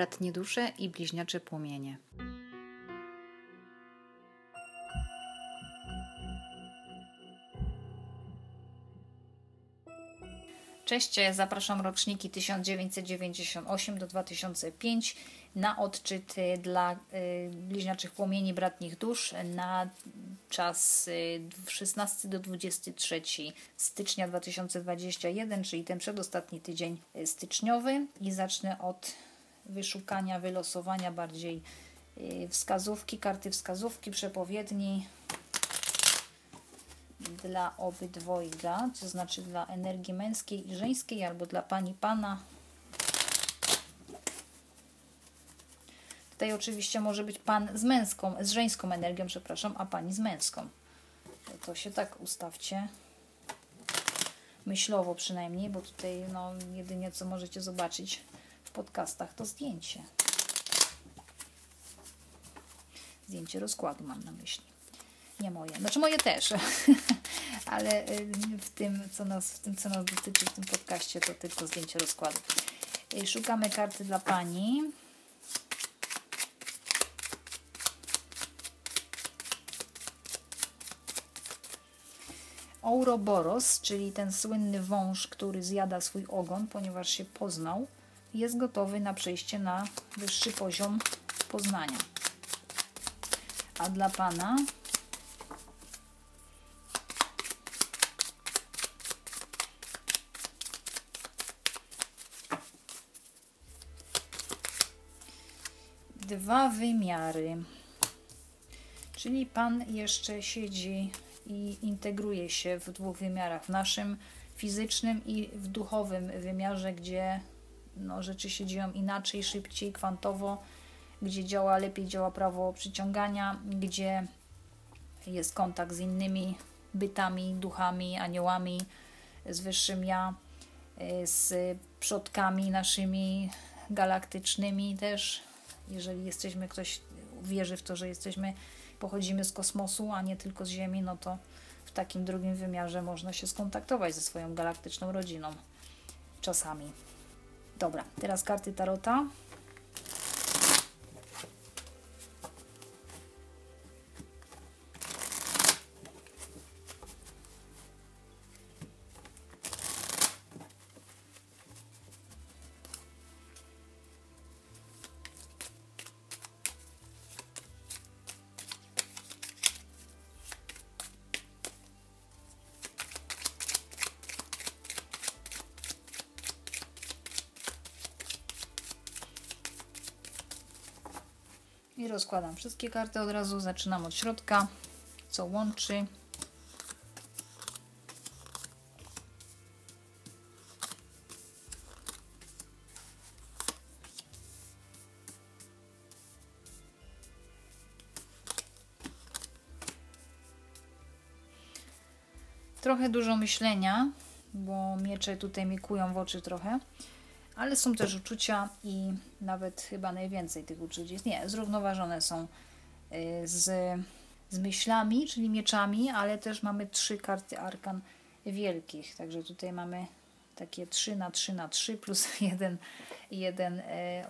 bratnie dusze i bliźniacze płomienie. Cześć, zapraszam roczniki 1998 do 2005 na odczyt dla y, bliźniaczych płomieni bratnich dusz na czas 16 y, do 23 stycznia 2021, czyli ten przedostatni tydzień y, styczniowy i zacznę od wyszukania, wylosowania bardziej wskazówki, karty wskazówki, przepowiedni dla obydwojga, to znaczy dla energii męskiej i żeńskiej, albo dla pani pana. Tutaj oczywiście może być pan z męską, z żeńską energią, przepraszam, a pani z męską. To się tak ustawcie. Myślowo przynajmniej, bo tutaj no, jedynie co możecie zobaczyć w podcastach to zdjęcie. Zdjęcie rozkładu mam na myśli nie moje. Znaczy moje też, ale y, w tym, co nas, w tym, co nas dotyczy w tym podcaście, to tylko zdjęcie rozkładu. Y, szukamy karty dla Pani. Ouroboros, czyli ten słynny wąż, który zjada swój ogon, ponieważ się poznał, jest gotowy na przejście na wyższy poziom poznania. A dla Pana dwa wymiary. Czyli Pan jeszcze siedzi i integruje się w dwóch wymiarach, w naszym fizycznym i w duchowym wymiarze, gdzie no, rzeczy się dzieją inaczej, szybciej, kwantowo, gdzie działa lepiej, działa prawo przyciągania, gdzie jest kontakt z innymi bytami, duchami, aniołami, z wyższym ja, z przodkami naszymi galaktycznymi też, jeżeli jesteśmy, ktoś wierzy w to, że jesteśmy, pochodzimy z kosmosu, a nie tylko z Ziemi, no to w takim drugim wymiarze można się skontaktować ze swoją galaktyczną rodziną. Czasami. Dobra, teraz karty Tarota. Rozkładam wszystkie karty od razu. Zaczynam od środka, co łączy. Trochę dużo myślenia, bo miecze tutaj mi kują w oczy trochę ale są też uczucia i nawet chyba najwięcej tych uczuć jest. Nie, zrównoważone są y, z, z myślami, czyli mieczami, ale też mamy trzy karty arkan wielkich. Także tutaj mamy takie 3 na 3 na 3 plus 1, 1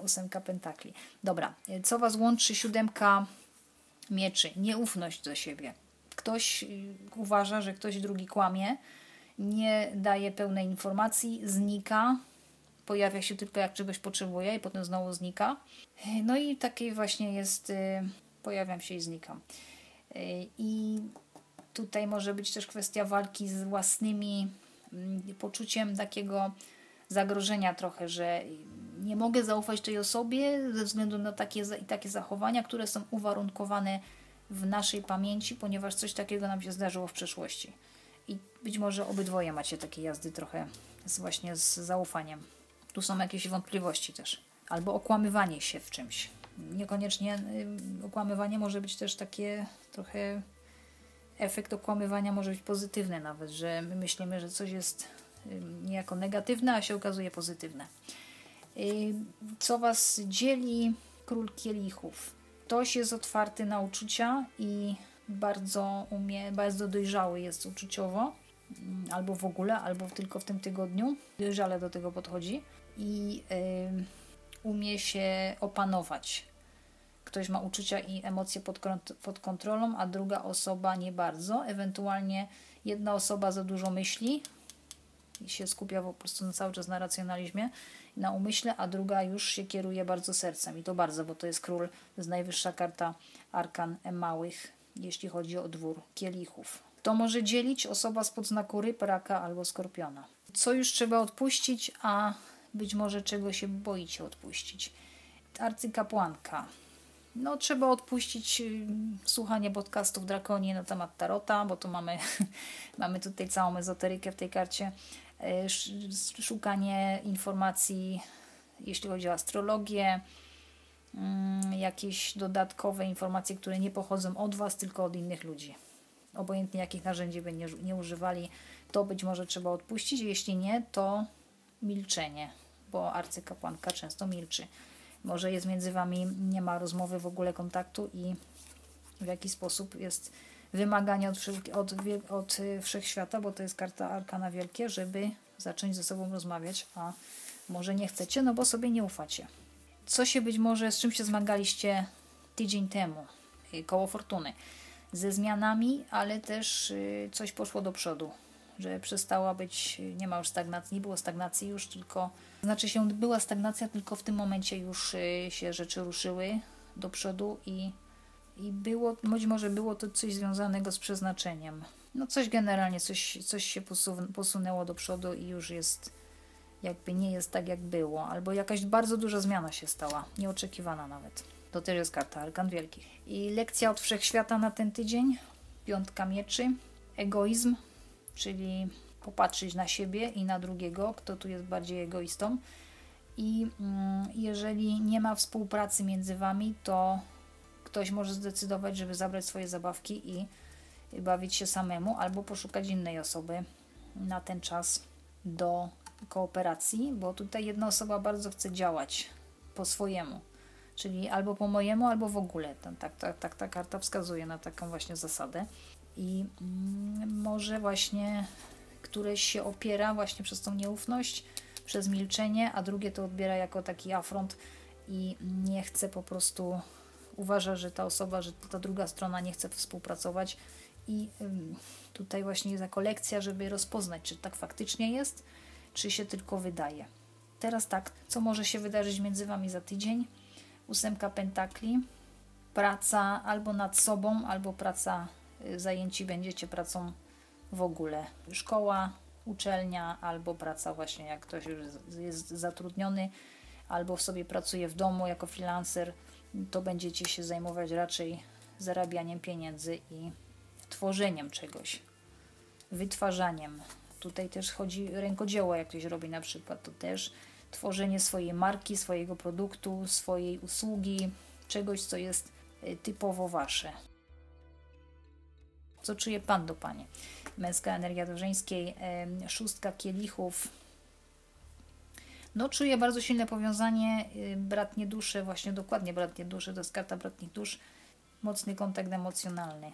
ósemka pentakli. Dobra, co Was łączy? Siódemka mieczy. Nieufność do siebie. Ktoś y, uważa, że ktoś drugi kłamie, nie daje pełnej informacji, znika, pojawia się tylko jak czegoś potrzebuję i potem znowu znika. No i taki właśnie jest, y, pojawiam się i znikam. Y, I tutaj może być też kwestia walki z własnymi mm, poczuciem takiego zagrożenia trochę, że nie mogę zaufać tej osobie ze względu na takie, takie zachowania, które są uwarunkowane w naszej pamięci, ponieważ coś takiego nam się zdarzyło w przeszłości. I być może obydwoje macie takie jazdy trochę z, właśnie z zaufaniem. Tu są jakieś wątpliwości też. Albo okłamywanie się w czymś. Niekoniecznie y, okłamywanie może być też takie trochę. Efekt okłamywania może być pozytywny, nawet, że my myślimy, że coś jest niejako negatywne, a się okazuje pozytywne. Y, co Was dzieli? Król kielichów. Ktoś jest otwarty na uczucia i bardzo umie, bardzo dojrzały jest uczuciowo, mm, albo w ogóle, albo tylko w tym tygodniu. Dojrzale do tego podchodzi i umie się opanować. Ktoś ma uczucia i emocje pod, pod kontrolą, a druga osoba nie bardzo. Ewentualnie jedna osoba za dużo myśli i się skupia po prostu na cały czas na racjonalizmie, na umyśle, a druga już się kieruje bardzo sercem. I to bardzo, bo to jest król, to jest najwyższa karta arkan małych, jeśli chodzi o dwór kielichów. To może dzielić osoba spod znaku ryb, raka albo skorpiona. Co już trzeba odpuścić, a być może czego się boicie odpuścić. Arcykapłanka. No, trzeba odpuścić y, słuchanie podcastów Drakonii na temat Tarota, bo tu mamy, mamy tutaj całą ezoterykę w tej karcie. Y, szukanie informacji, jeśli chodzi o astrologię, mm, jakieś dodatkowe informacje, które nie pochodzą od Was, tylko od innych ludzi. Obojętnie jakich narzędzi by nie, nie używali, to być może trzeba odpuścić. Jeśli nie, to milczenie, bo arcykapłanka często milczy. Może jest między Wami, nie ma rozmowy, w ogóle kontaktu i w jaki sposób jest wymaganie od, od, od wszechświata, bo to jest karta Arkana Wielkie, żeby zacząć ze sobą rozmawiać, a może nie chcecie, no bo sobie nie ufacie. Co się być może, z czym się zmagaliście tydzień temu, y, koło fortuny? Ze zmianami, ale też y, coś poszło do przodu że przestała być, nie ma już stagnacji, nie było stagnacji już, tylko, znaczy się była stagnacja, tylko w tym momencie już y, się rzeczy ruszyły do przodu i, i było, być może było to coś związanego z przeznaczeniem. No coś generalnie, coś, coś się posunęło do przodu i już jest, jakby nie jest tak jak było, albo jakaś bardzo duża zmiana się stała, nieoczekiwana nawet. To też jest karta Arkan Wielkich. I lekcja od wszechświata na ten tydzień, piątka mieczy, egoizm, czyli popatrzeć na siebie i na drugiego, kto tu jest bardziej egoistą. I mm, jeżeli nie ma współpracy między wami, to ktoś może zdecydować, żeby zabrać swoje zabawki i bawić się samemu, albo poszukać innej osoby na ten czas do kooperacji, bo tutaj jedna osoba bardzo chce działać po swojemu, czyli albo po mojemu, albo w ogóle. Tak, tak, tak ta karta wskazuje na taką właśnie zasadę i mm, może właśnie któreś się opiera właśnie przez tą nieufność, przez milczenie, a drugie to odbiera jako taki afront i nie chce po prostu, uważa, że ta osoba, że ta druga strona nie chce współpracować i tutaj właśnie jest jako lekcja, żeby rozpoznać, czy tak faktycznie jest, czy się tylko wydaje. Teraz tak, co może się wydarzyć między Wami za tydzień? Ósemka pentakli, praca albo nad sobą, albo praca zajęci będziecie pracą w ogóle. Szkoła, uczelnia albo praca właśnie jak ktoś już jest zatrudniony albo sobie pracuje w domu jako freelancer, to będziecie się zajmować raczej zarabianiem pieniędzy i tworzeniem czegoś, wytwarzaniem. Tutaj też chodzi rękodzieło, jak ktoś robi na przykład, to też tworzenie swojej marki, swojego produktu, swojej usługi, czegoś, co jest y, typowo wasze. Co czuje Pan do Panie? Męska energia do żeńskiej, szóstka kielichów. No, czuję bardzo silne powiązanie bratnie dusze, właśnie dokładnie bratnie dusze, to jest karta bratnich dusz, mocny kontakt emocjonalny,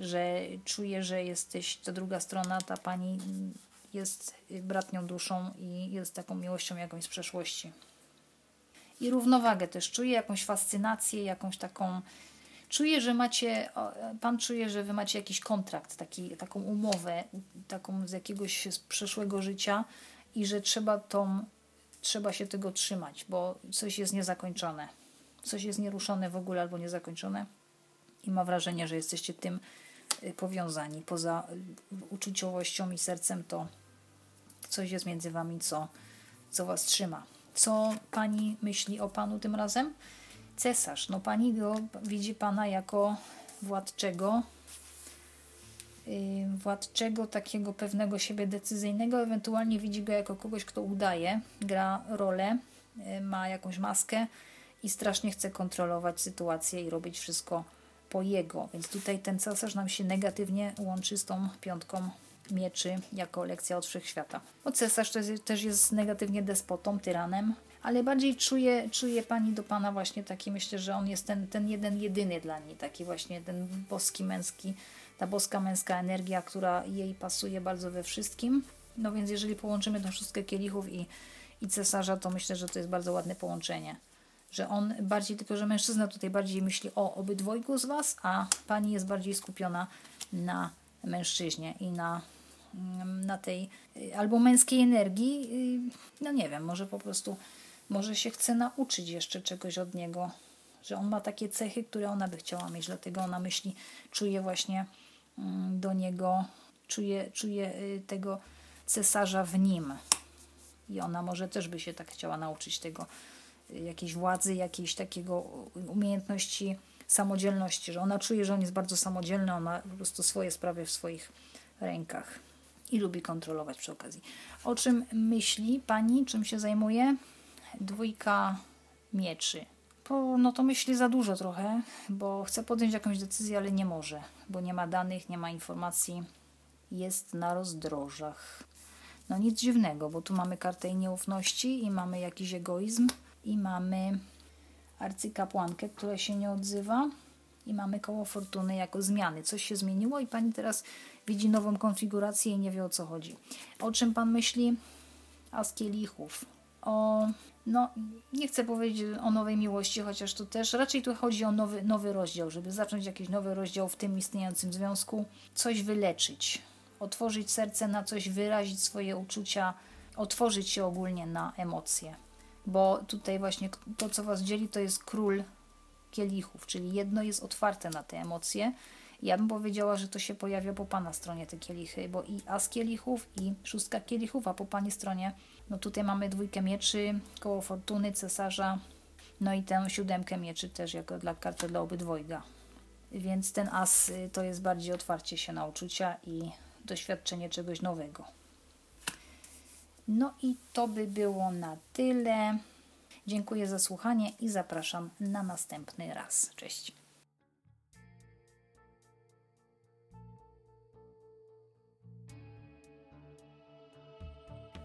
że czuję, że jesteś, ta druga strona, ta pani jest bratnią duszą i jest taką miłością jakąś z przeszłości. I równowagę też czuję, jakąś fascynację, jakąś taką Czuję, że macie, pan czuje, że wy macie jakiś kontrakt, taki, taką umowę, taką z jakiegoś przeszłego życia i że trzeba tą, trzeba się tego trzymać, bo coś jest niezakończone. Coś jest nieruszone w ogóle albo niezakończone i ma wrażenie, że jesteście tym y, powiązani. Poza uczuciowością i sercem to coś jest między wami, co, co was trzyma. Co pani myśli o panu tym razem? Cesarz. No pani go widzi pana jako władczego, yy, władczego, takiego pewnego siebie decyzyjnego, ewentualnie widzi go jako kogoś, kto udaje, gra rolę, yy, ma jakąś maskę i strasznie chce kontrolować sytuację i robić wszystko po jego. Więc tutaj ten cesarz nam się negatywnie łączy z tą piątką mieczy jako lekcja od wszechświata. Bo cesarz jest, też jest negatywnie despotą, tyranem, ale bardziej czuje, czuje Pani do Pana właśnie taki, myślę, że on jest ten, ten jeden, jedyny dla niej, taki właśnie ten boski, męski, ta boska, męska energia, która jej pasuje bardzo we wszystkim. No więc jeżeli połączymy tą szóstkę kielichów i, i cesarza, to myślę, że to jest bardzo ładne połączenie. Że on bardziej, tylko że mężczyzna tutaj bardziej myśli o obydwojgu z Was, a pani jest bardziej skupiona na mężczyźnie i na, mm, na tej albo męskiej energii. y, No nie wiem, może po prostu, może się chce nauczyć jeszcze czegoś od niego, że on ma takie cechy, które ona by chciała mieć, dlatego ona myśli, czuje właśnie mm, do niego, czuje, czuje y, tego cesarza w nim. I ona może też by się tak chciała nauczyć tego, y, jakiejś władzy, jakiejś takiego umiejętności samodzielności, że ona czuje, że on jest bardzo samodzielny, on ma po prostu swoje sprawy w swoich rękach i lubi kontrolować przy okazji. O czym myśli pani, czym się zajmuje? Dwójka mieczy. Po, no to myśli za dużo trochę, bo chce podjąć jakąś decyzję, ale nie może, bo nie ma danych, nie ma informacji. Jest na rozdrożach. No nic dziwnego, bo tu mamy kartę nieufności i mamy jakiś egoizm i mamy arcykapłankę, która się nie odzywa i mamy koło fortuny jako zmiany. Coś się zmieniło i pani teraz widzi nową konfigurację i nie wie o co chodzi. O czym pan myśli? A z kielichów. O, no, nie chcę powiedzieć o nowej miłości, chociaż tu też raczej tu chodzi o nowy, nowy rozdział, żeby zacząć jakiś nowy rozdział w tym istniejącym związku, coś wyleczyć, otworzyć serce na coś, wyrazić swoje uczucia, otworzyć się ogólnie na emocje bo tutaj właśnie to, co Was dzieli, to jest król kielichów, czyli jedno jest otwarte na te emocje. Ja bym powiedziała, że to się pojawia po Pana stronie te kielichy, bo i as kielichów, i szóstka kielichów, a po Pani stronie, no tutaj mamy dwójkę mieczy, koło fortuny, cesarza, no i tę siódemkę mieczy też jako dla karty dla obydwojga. Więc ten as y, to jest bardziej otwarcie się na uczucia i doświadczenie czegoś nowego. No i to by było na tyle. Dziękuję za słuchanie i zapraszam na następny raz. Cześć.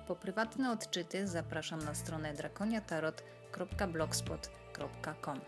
Po prywatne odczyty zapraszam na stronę drakoniatarot.blogspot.com.